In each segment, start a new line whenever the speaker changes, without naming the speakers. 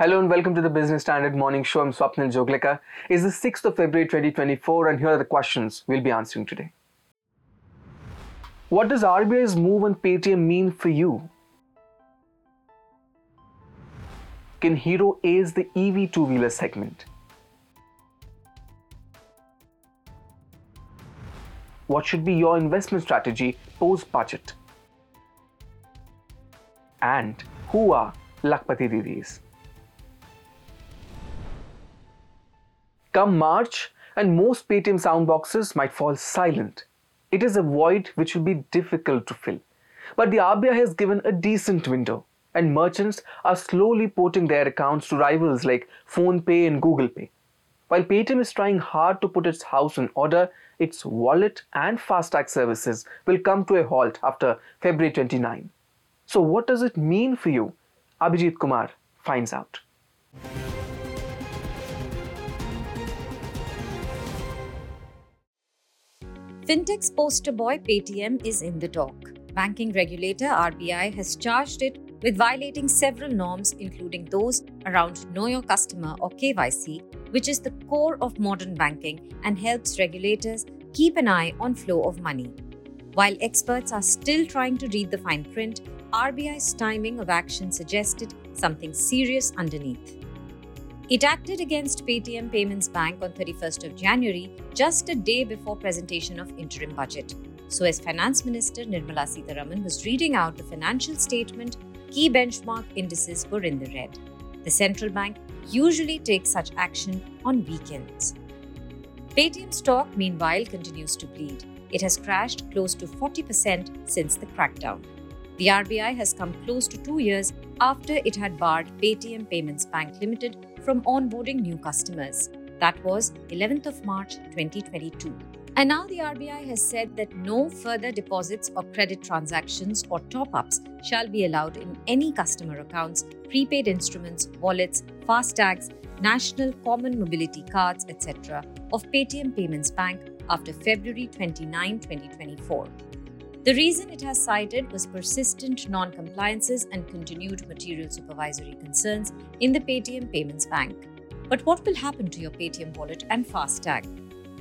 Hello and welcome to the Business Standard Morning Show. I'm Swapnil Joglekar. It's the 6th of February 2024 and here are the questions we'll be answering today. What does RBI's move on Paytm mean for you? Can Hero ace the EV two-wheeler segment? What should be your investment strategy post-budget? And who are Lakhpati Didis? Come March, and most Paytm soundboxes might fall silent. It is a void which will be difficult to fill. But the RBI has given a decent window, and merchants are slowly porting their accounts to rivals like PhonePe and Google Pay. While Paytm is trying hard to put its house in order, its wallet and FASTag services will come to a halt after February 29. So, what does it mean for you? Abhijit Kumar finds out.
Fintech's poster boy Paytm is in the dock. Banking regulator RBI has charged it with violating several norms, including those around Know Your Customer or KYC, which is the core of modern banking and helps regulators keep an eye on flow of money. While experts are still trying to read the fine print, RBI's timing of action suggested something serious underneath. It acted against Paytm Payments Bank on 31st of January, just a day before presentation of interim budget. So as Finance Minister Nirmala Sitharaman was reading out the financial statement, key benchmark indices were in the red. The central bank usually takes such action on weekends. Paytm stock meanwhile continues to bleed. It has crashed close to 40% since the crackdown. The RBI has come close to 2 years after it had barred Paytm Payments Bank Limited from onboarding new customers. That was 11th of March 2022. And now the RBI has said that no further deposits or credit transactions or top ups shall be allowed in any customer accounts, prepaid instruments, wallets, FASTags, national common mobility cards, etc. of Paytm Payments Bank after February 29, 2024. The reason it has cited was persistent non compliances and continued material supervisory concerns in the Paytm Payments Bank. But what will happen to your Paytm wallet and FASTag?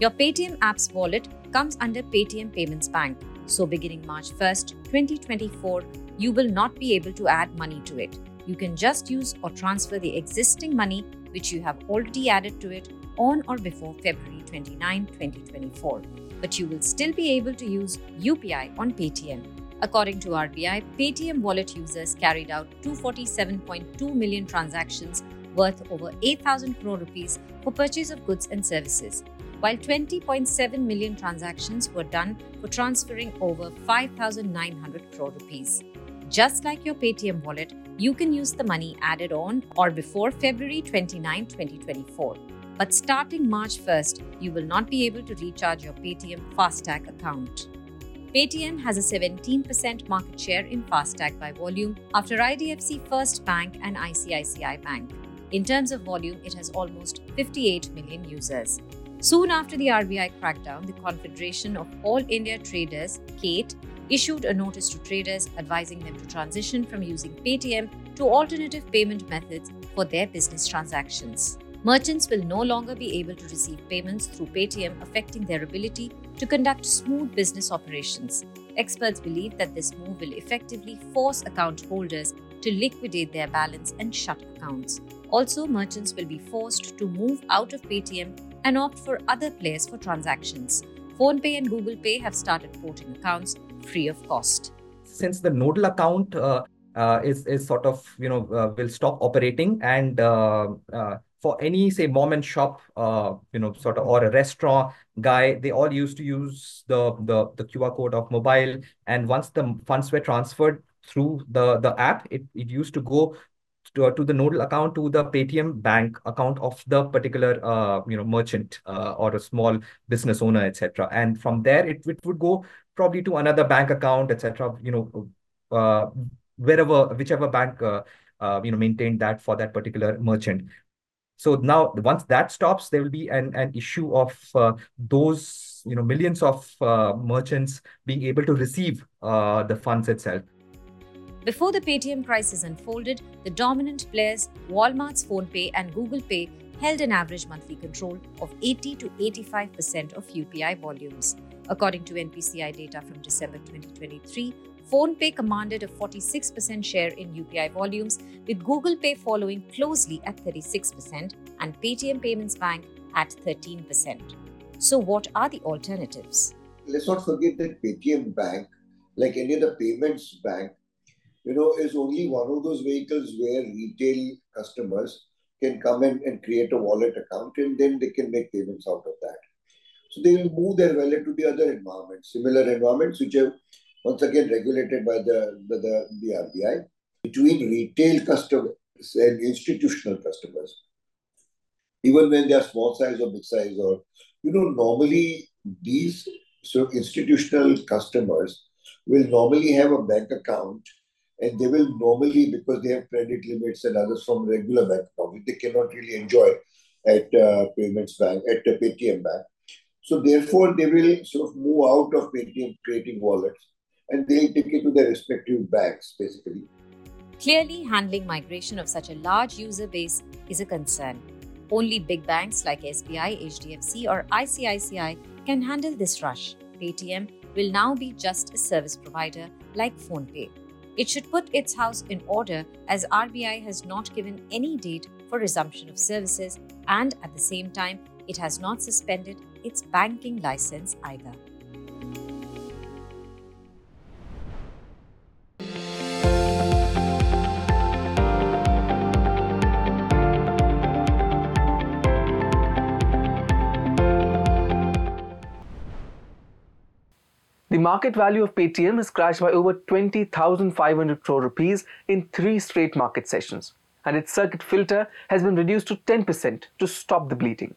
Your Paytm app's wallet comes under Paytm Payments Bank, so beginning March 1st, 2024, you will not be able to add money to it. You can just use or transfer the existing money which you have already added to it on or before February 29, 2024 but you will still be able to use UPI on Paytm. According to RBI, Paytm wallet users carried out 247.2 million transactions worth over 8,000 crore rupees for purchase of goods and services, while 20.7 million transactions were done for transferring over 5,900 crore rupees. Just like your Paytm wallet, you can use the money added on or before February 29, 2024. But starting March 1st, you will not be able to recharge your Paytm FASTag account. Paytm has a 17% market share in FASTag by volume after IDFC First Bank and ICICI Bank. In terms of volume, it has almost 58 million users. Soon after the RBI crackdown, the Confederation of All India Traders, CAIT, issued a notice to traders advising them to transition from using Paytm to alternative payment methods for their business transactions. Merchants will no longer be able to receive payments through Paytm, affecting their ability to conduct smooth business operations. Experts believe that this move will effectively force account holders to liquidate their balance and shut accounts. Also, merchants will be forced to move out of Paytm and opt for other players for transactions. PhonePe and Google Pay have started porting accounts free of cost.
Since the nodal account uh, uh, is is sort of you know uh, will stop operating and uh, uh, for any say mom and shop uh, you know sort of or a restaurant guy they all used to use the the, the qr code of mobile. And once the funds were transferred through the the app it, it used to go to, to the nodal account to the paytm bank account of the particular uh, you know merchant uh, or a small business owner etc and from there it, it would go probably to another bank account etc you know uh, wherever whichever bank uh, uh, you know maintained that for that particular merchant so now, once that stops, there will be an, an issue of uh, those you know millions of uh, merchants being able to receive uh, the funds itself.
Before the Paytm crisis unfolded, the dominant players, Walmart's PhonePe and Google Pay, held an average monthly control of 80 to 85% of UPI volumes. According to NPCI data from December 2023, PhonePe commanded a 46% share in UPI volumes, with Google Pay following closely at 36% and Paytm Payments Bank at 13%. So, what are the alternatives?
Let's not forget that Paytm Bank, like any other payments bank, you know, is only one of those vehicles where retail customers can come in and create a wallet account and then they can make payments out of that. So they will move their wallet to the other environments, similar environments which are once again regulated by the, by the, the RBI. Between retail customers and institutional customers, even when they are small size or big size, or you know, normally these so institutional customers will normally have a bank account and they will normally, because they have credit limits and others from regular bank account, they cannot really enjoy at uh, payments bank, at the Paytm bank. So therefore, they will sort of move out of Paytm creating wallets and they'll take it to their respective banks, basically.
Clearly, handling migration of such a large user base is a concern. Only big banks like SBI, HDFC, or ICICI can handle this rush. Paytm will now be just a service provider like PhonePe. It should put its house in order as RBI has not given any date for resumption of services and at the same time, it has not suspended its banking license either.
The market value of Paytm has crashed by over 20,500 crore rupees in three straight market sessions, and its circuit filter has been reduced to 10% to stop the bleeding.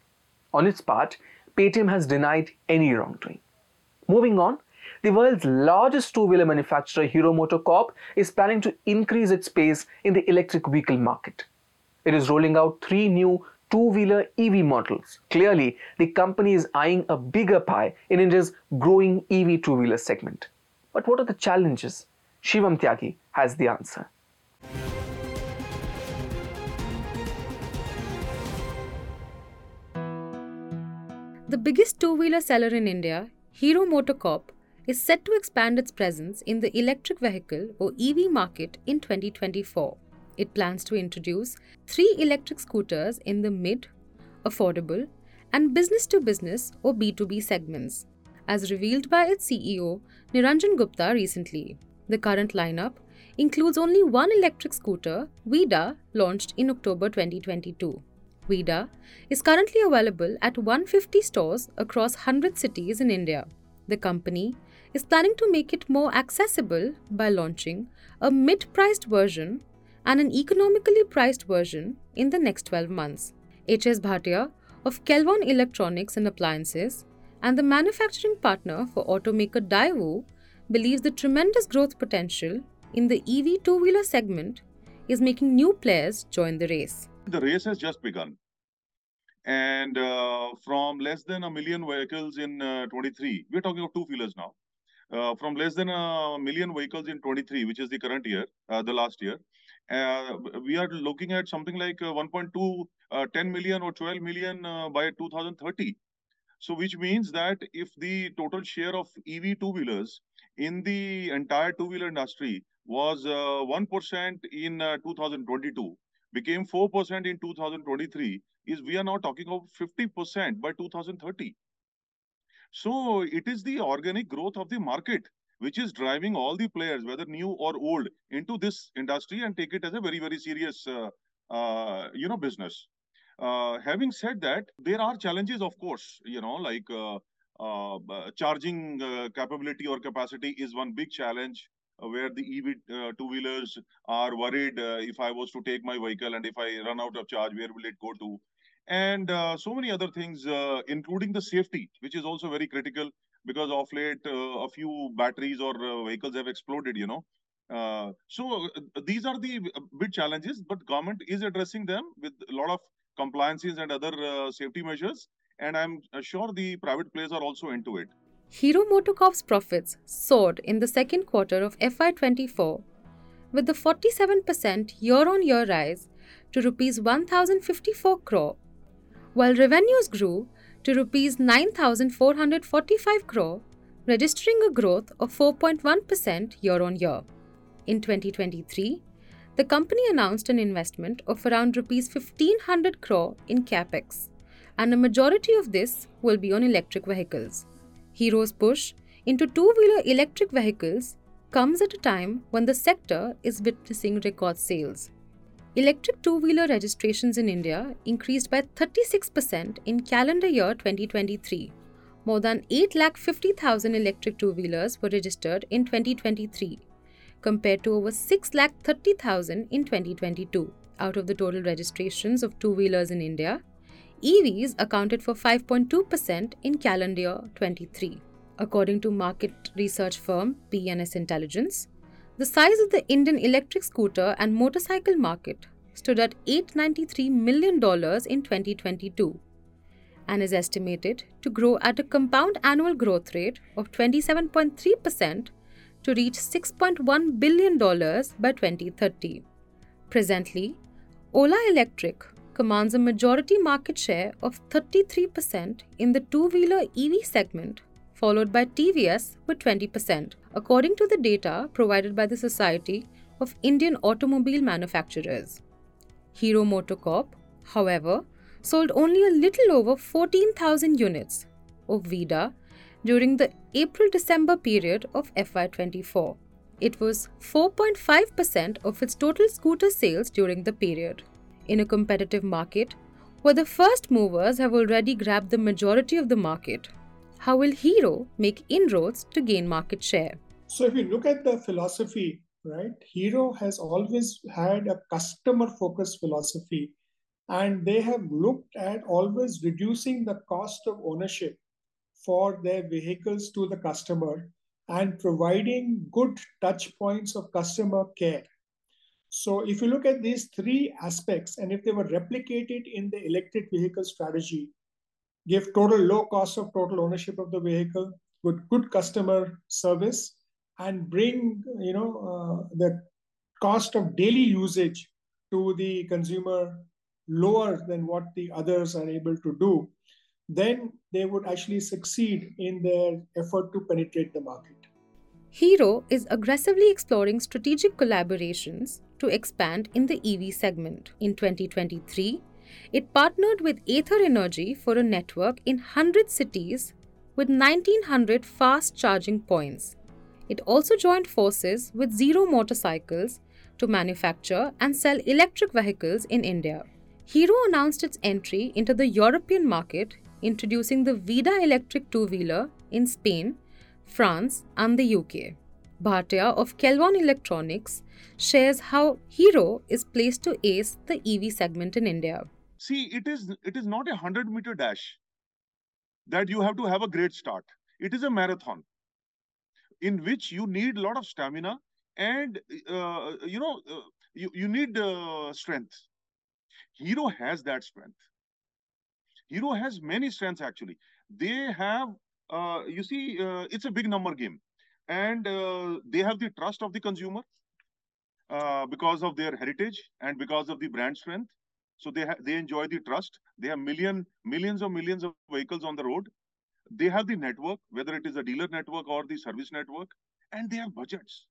On its part, Paytm has denied any wrongdoing. Moving on, the world's largest two-wheeler manufacturer Hero MotoCorp is planning to increase its pace in the electric vehicle market. It is rolling out three new two-wheeler EV models. Clearly, the company is eyeing a bigger pie in India's growing EV two-wheeler segment. But what are the challenges? Shivam Tyagi has the answer.
The biggest two-wheeler seller in India, Hero MotoCorp, is set to expand its presence in the electric vehicle or EV market in 2024. It plans to introduce three electric scooters in the mid, affordable, and business to business or B2B segments, as revealed by its CEO Niranjan Gupta recently. The current lineup includes only one electric scooter, Vida, launched in October 2022. Vida is currently available at 150 stores across 100 cities in India. The company is planning to make it more accessible by launching a mid priced version and an economically priced version in the next 12 months. HS Bhatia of Kelvon Electronics and Appliances and the manufacturing partner for automaker Daewoo believes the tremendous growth potential in the EV two wheeler segment is making new players join the race.
The race has just begun. And uh, from less than a million vehicles in uh, 23, we're talking of two wheelers now. Uh, from less than a million vehicles in 23, which is the current year, uh, the last year, we are looking at something like uh, 1.2, uh, 10 million or 12 million by 2030. So, which means that if the total share of EV two wheelers in the entire two wheeler industry was 1% in 2022, became 4% in 2023, is we are now talking of 50% by 2030. So it is the organic growth of the market which is driving all the players, whether new or old, into this industry and take it as a very, very serious, uh, uh, you know, business. Uh, having said that, there are challenges, of course, you know, like uh, uh, charging uh, capability or capacity is one big challenge where the EV two-wheelers are worried if I was to take my vehicle and if I run out of charge, where will it go to? And so many other things, including the safety, which is also very critical because of late uh, a few batteries or uh, vehicles have exploded you know. Uh, so these are the big challenges but government is addressing them with a lot of compliances and other safety measures and i'm sure the private players are also into it.
Hero MotoCorp's profits soared in the second quarter of FY24, with the 47% year on year rise to rupees 1054 crore, while revenues grew to rupees 9445 crore, registering a growth of 4.1% year on year. In 2023, the company announced an investment of around rupees 1500 crore in capex, and a majority of this will be on electric vehicles. Hero's push into two wheeler electric vehicles comes at a time when the sector is witnessing record sales. Electric two wheeler registrations in India increased by 36% in calendar year 2023. More than 8,50,000 electric two wheelers were registered in 2023, compared to over 6,30,000 in 2022. Out of the total registrations of two wheelers in India, EVs accounted for 5.2% in calendar year 23. According to market research firm P&S Intelligence, the size of the Indian electric scooter and motorcycle market stood at $893 million in 2022 and is estimated to grow at a compound annual growth rate of 27.3% to reach $6.1 billion by 2030. Presently, Ola Electric commands a majority market share of 33% in the two wheeler EV segment followed by TVS with 20%, according to the data provided by the Society of Indian Automobile Manufacturers. Hero MotoCorp, however, sold only a little over 14,000 units of VIDA during the April December period of FY24. It was 4.5% of its total scooter sales during the period. In a competitive market, where the first movers have already grabbed the majority of the market, how will Hero make inroads to gain market share?
So, if you look at the philosophy, right, Hero has always had a customer focused philosophy, and they have looked at always reducing the cost of ownership for their vehicles to the customer and providing good touch points of customer care. So, if you look at these three aspects, and if they were replicated in the electric vehicle strategy, give total low cost of total ownership of the vehicle with good customer service and bring you know uh, the cost of daily usage to the consumer lower than what the others are able to do then they would actually succeed in their effort to penetrate the market
Hero is aggressively exploring strategic collaborations to expand in the EV segment. In 2023, it partnered with Ather Energy for a network in 100 cities with 1900 fast charging points. It also joined forces with Zero Motorcycles to manufacture and sell electric vehicles in India. Hero announced its entry into the European market, introducing the Vida electric two wheeler in Spain, France, and the UK. Bhatia of Kelvon Electronics shares how Hero is placed to ace the EV segment in India
see it is it is not a 100 meter dash that you have to have a great start. It is a marathon in which you need a lot of stamina and uh, you know uh, you, you need uh, strength. Hero has that strength. Hero has many strengths actually. They have uh, you see uh, it's a big number game. And uh, they have the trust of the consumer because of their heritage and because of the brand strength so they they enjoy the trust. They have million millions of millions of vehicles on the road. They have the network, whether it is a dealer network or the service network, and they have budgets.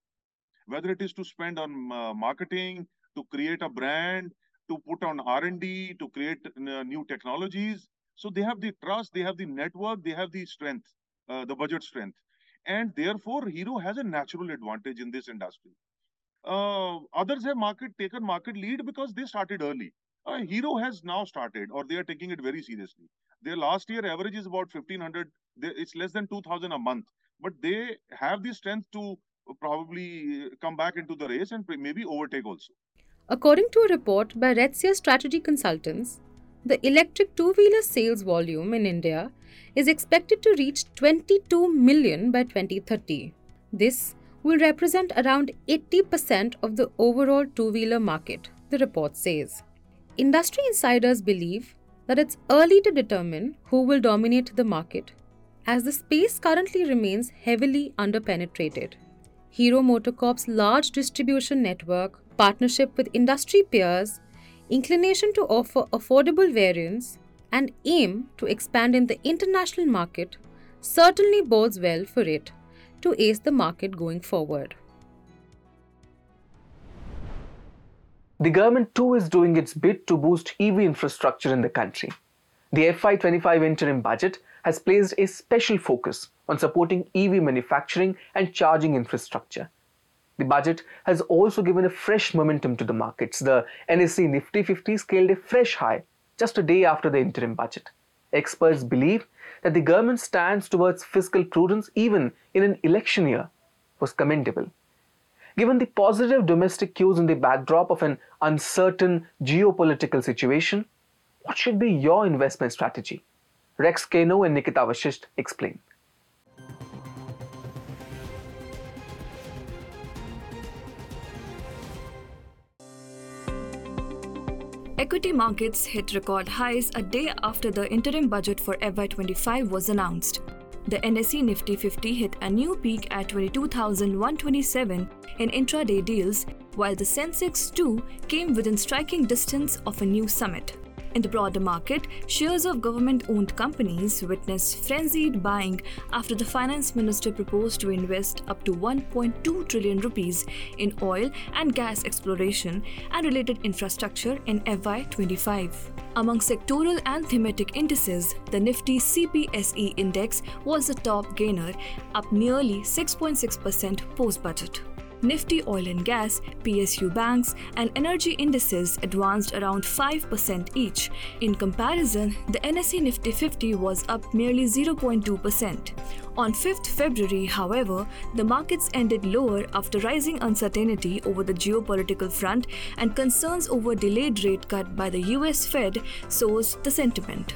Whether it is to spend on uh, marketing, to create a brand, to put on R&D, to create uh, new technologies. So they have the trust, they have the network, they have the strength, uh, the budget strength. And therefore, Hero has a natural advantage in this industry. Uh, others have market taken market lead because they started early. Uh, Hero has now started, or they are taking it very seriously. Their last year average is about 1500. It's less than 2000 a month, but they have the strength to probably come back into the race and maybe overtake also.
According to a report by RedSeer Strategy Consultants, the electric two wheeler sales volume in India is expected to reach 22 million by 2030. This will represent around 80% of the overall two wheeler market, the report says. Industry insiders believe that it's early to determine who will dominate the market, as the space currently remains heavily underpenetrated. Hero MotoCorp's large distribution network, partnership with industry peers, inclination to offer affordable variants, and aim to expand in the international market certainly bodes well for it to ace the market going forward.
The government too is doing its bit to boost EV infrastructure in the country. The FY25 interim budget has placed a special focus on supporting EV manufacturing and charging infrastructure. The budget has also given a fresh momentum to the markets. The NSE Nifty 50 scaled a fresh high just a day after the interim budget. Experts believe that the government's stance towards fiscal prudence, even in an election year, was commendable. Given the positive domestic cues in the backdrop of an uncertain geopolitical situation, what should be your investment strategy? Rex Cano and Nikita Vashisht explain.
Equity markets hit record highs a day after the interim budget for FY25 was announced. The NSE Nifty 50 hit a new peak at 22,127 in intraday deals, while the Sensex 2 came within striking distance of a new summit. In the broader market, shares of government owned companies witnessed frenzied buying after the finance minister proposed to invest up to 1.2 trillion rupees in oil and gas exploration and related infrastructure in FY25. Among sectoral and thematic indices, the Nifty CPSE index was the top gainer, up nearly 6.6% post budget. Nifty Oil and Gas, PSU banks, and energy indices advanced around 5% each. In comparison, the NSE Nifty 50 was up merely 0.2%. On 5th February, however, the markets ended lower after rising uncertainty over the geopolitical front and concerns over delayed rate cut by the US Fed sourced the sentiment.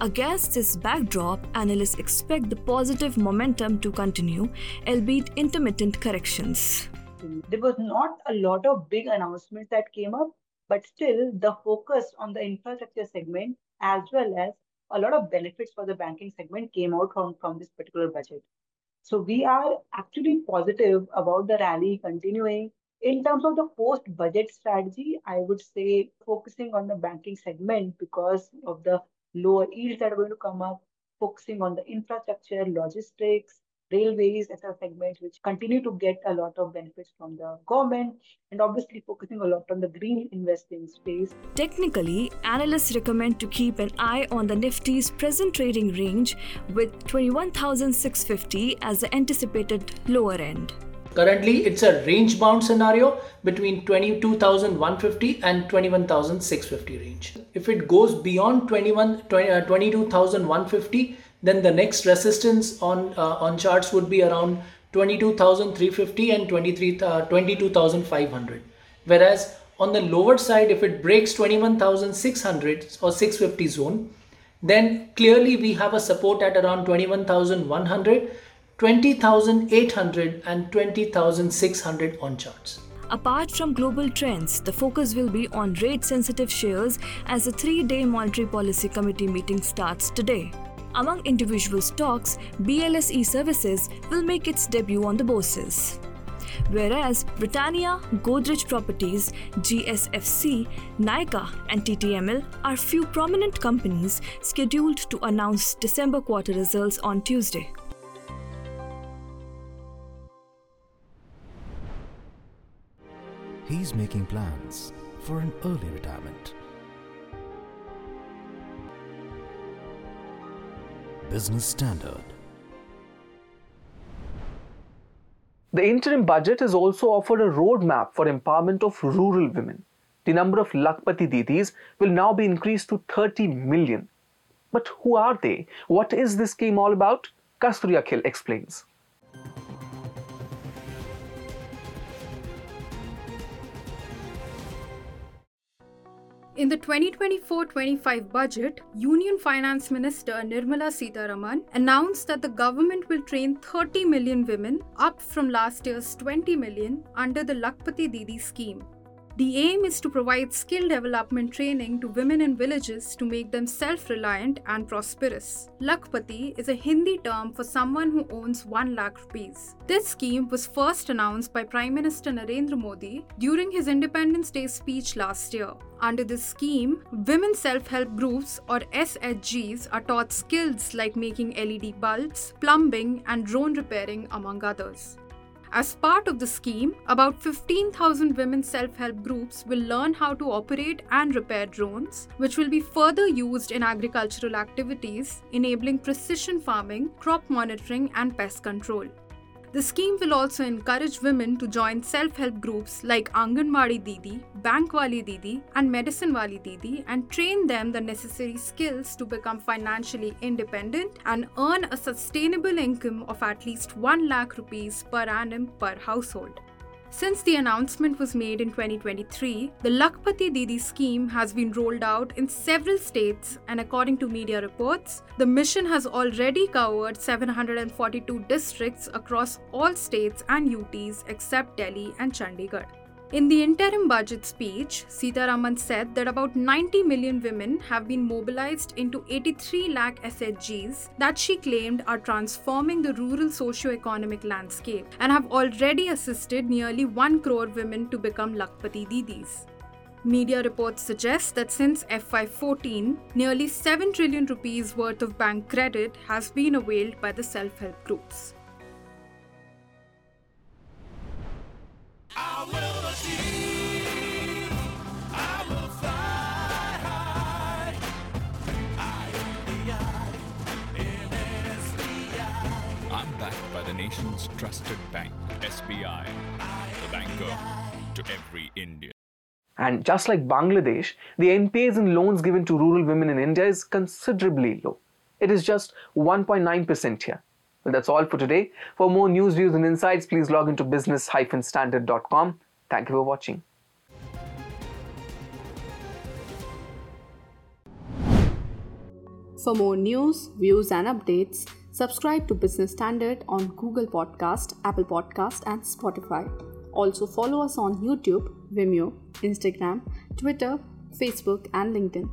Against this backdrop, analysts expect the positive momentum to continue, albeit intermittent corrections.
There was not a lot of big announcements that came up, but still the focus on the infrastructure segment as well as a lot of benefits for the banking segment came out from, from this particular budget. So we are actually positive about the rally continuing. In terms of the post-budget strategy, I would say focusing on the banking segment because of the lower yields that are going to come up, focusing on the infrastructure, logistics, railways, as a segment which continue to get a lot of benefits from the government, and obviously focusing a lot on the green investing space.
Technically, analysts recommend to keep an eye on the Nifty's present trading range with 21,650 as the anticipated lower end.
Currently, it's a range bound scenario between 22,150 and 21,650 range. If it goes beyond 21, 20, uh, 22,150, then the next resistance on uh, on charts would be around 22,350 and 23, uh, 22,500. Whereas on the lower side, if it breaks 21,600 or 650 zone, then clearly we have a support at around 21,100, 20,800 and 20,600 on charts.
Apart from global trends, the focus will be on rate sensitive shares as the three day monetary policy committee meeting starts today. Among individual stocks, BLS e-services will make its debut on the bourses. Whereas Britannia, Godrej Properties, GSFC, Nykaa, and TTML are few prominent companies scheduled to announce December quarter results on Tuesday.
He's making plans for an early retirement. Business Standard.
The interim budget has also offered a roadmap for empowerment of rural women. The number of Lakhpati Didis will now be increased to 30 million. But who are they? What is this scheme all about? Kasturi Akhil explains.
In the 2024-25 budget, Union Finance Minister Nirmala Sitharaman announced that the government will train 30 million women, up from last year's 20 million, under the Lakhpati Didi scheme. The aim is to provide skill development training to women in villages to make them self reliant and prosperous. Lakhpati is a Hindi term for someone who owns 1 lakh rupees. This scheme was first announced by Prime Minister Narendra Modi during his Independence Day speech last year. Under this scheme, women self help groups or SHGs are taught skills like making LED bulbs, plumbing, and drone repairing, among others. As part of the scheme, about 15,000 women self help groups will learn how to operate and repair drones, which will be further used in agricultural activities, enabling precision farming, crop monitoring, and pest control. The scheme will also encourage women to join self help groups like Anganwadi Didi, Bank Wali Didi, and Medicine Wali Didi and train them the necessary skills to become financially independent and earn a sustainable income of at least 1 lakh rupees per annum per household. Since the announcement was made in 2023, the Lakhpati Didi scheme has been rolled out in several states, and according to media reports, the mission has already covered 742 districts across all states and UTs except Delhi and Chandigarh. In the interim budget speech, Sitharaman said that about 90 million women have been mobilized into 83 lakh SHGs that she claimed are transforming the rural socio-economic landscape and have already assisted nearly 1 crore women to become Lakhpati Didis. Media reports suggest that since FY14, nearly 7 trillion rupees worth of bank credit has been availed by the self-help groups.
I'm backed by the nation's trusted bank, SBI, the banker to every Indian.
And just like Bangladesh, the NPAs in loans given to rural women in India is considerably low. It is just 1.9% here. Well, that's all for today. For more news, views, and insights, please log into business-standard.com. Thank you for watching.
For more news, views, and updates, subscribe to Business Standard on Google Podcast, Apple Podcast, and Spotify. Also follow us on YouTube, Vimeo, Instagram, Twitter, Facebook, and LinkedIn.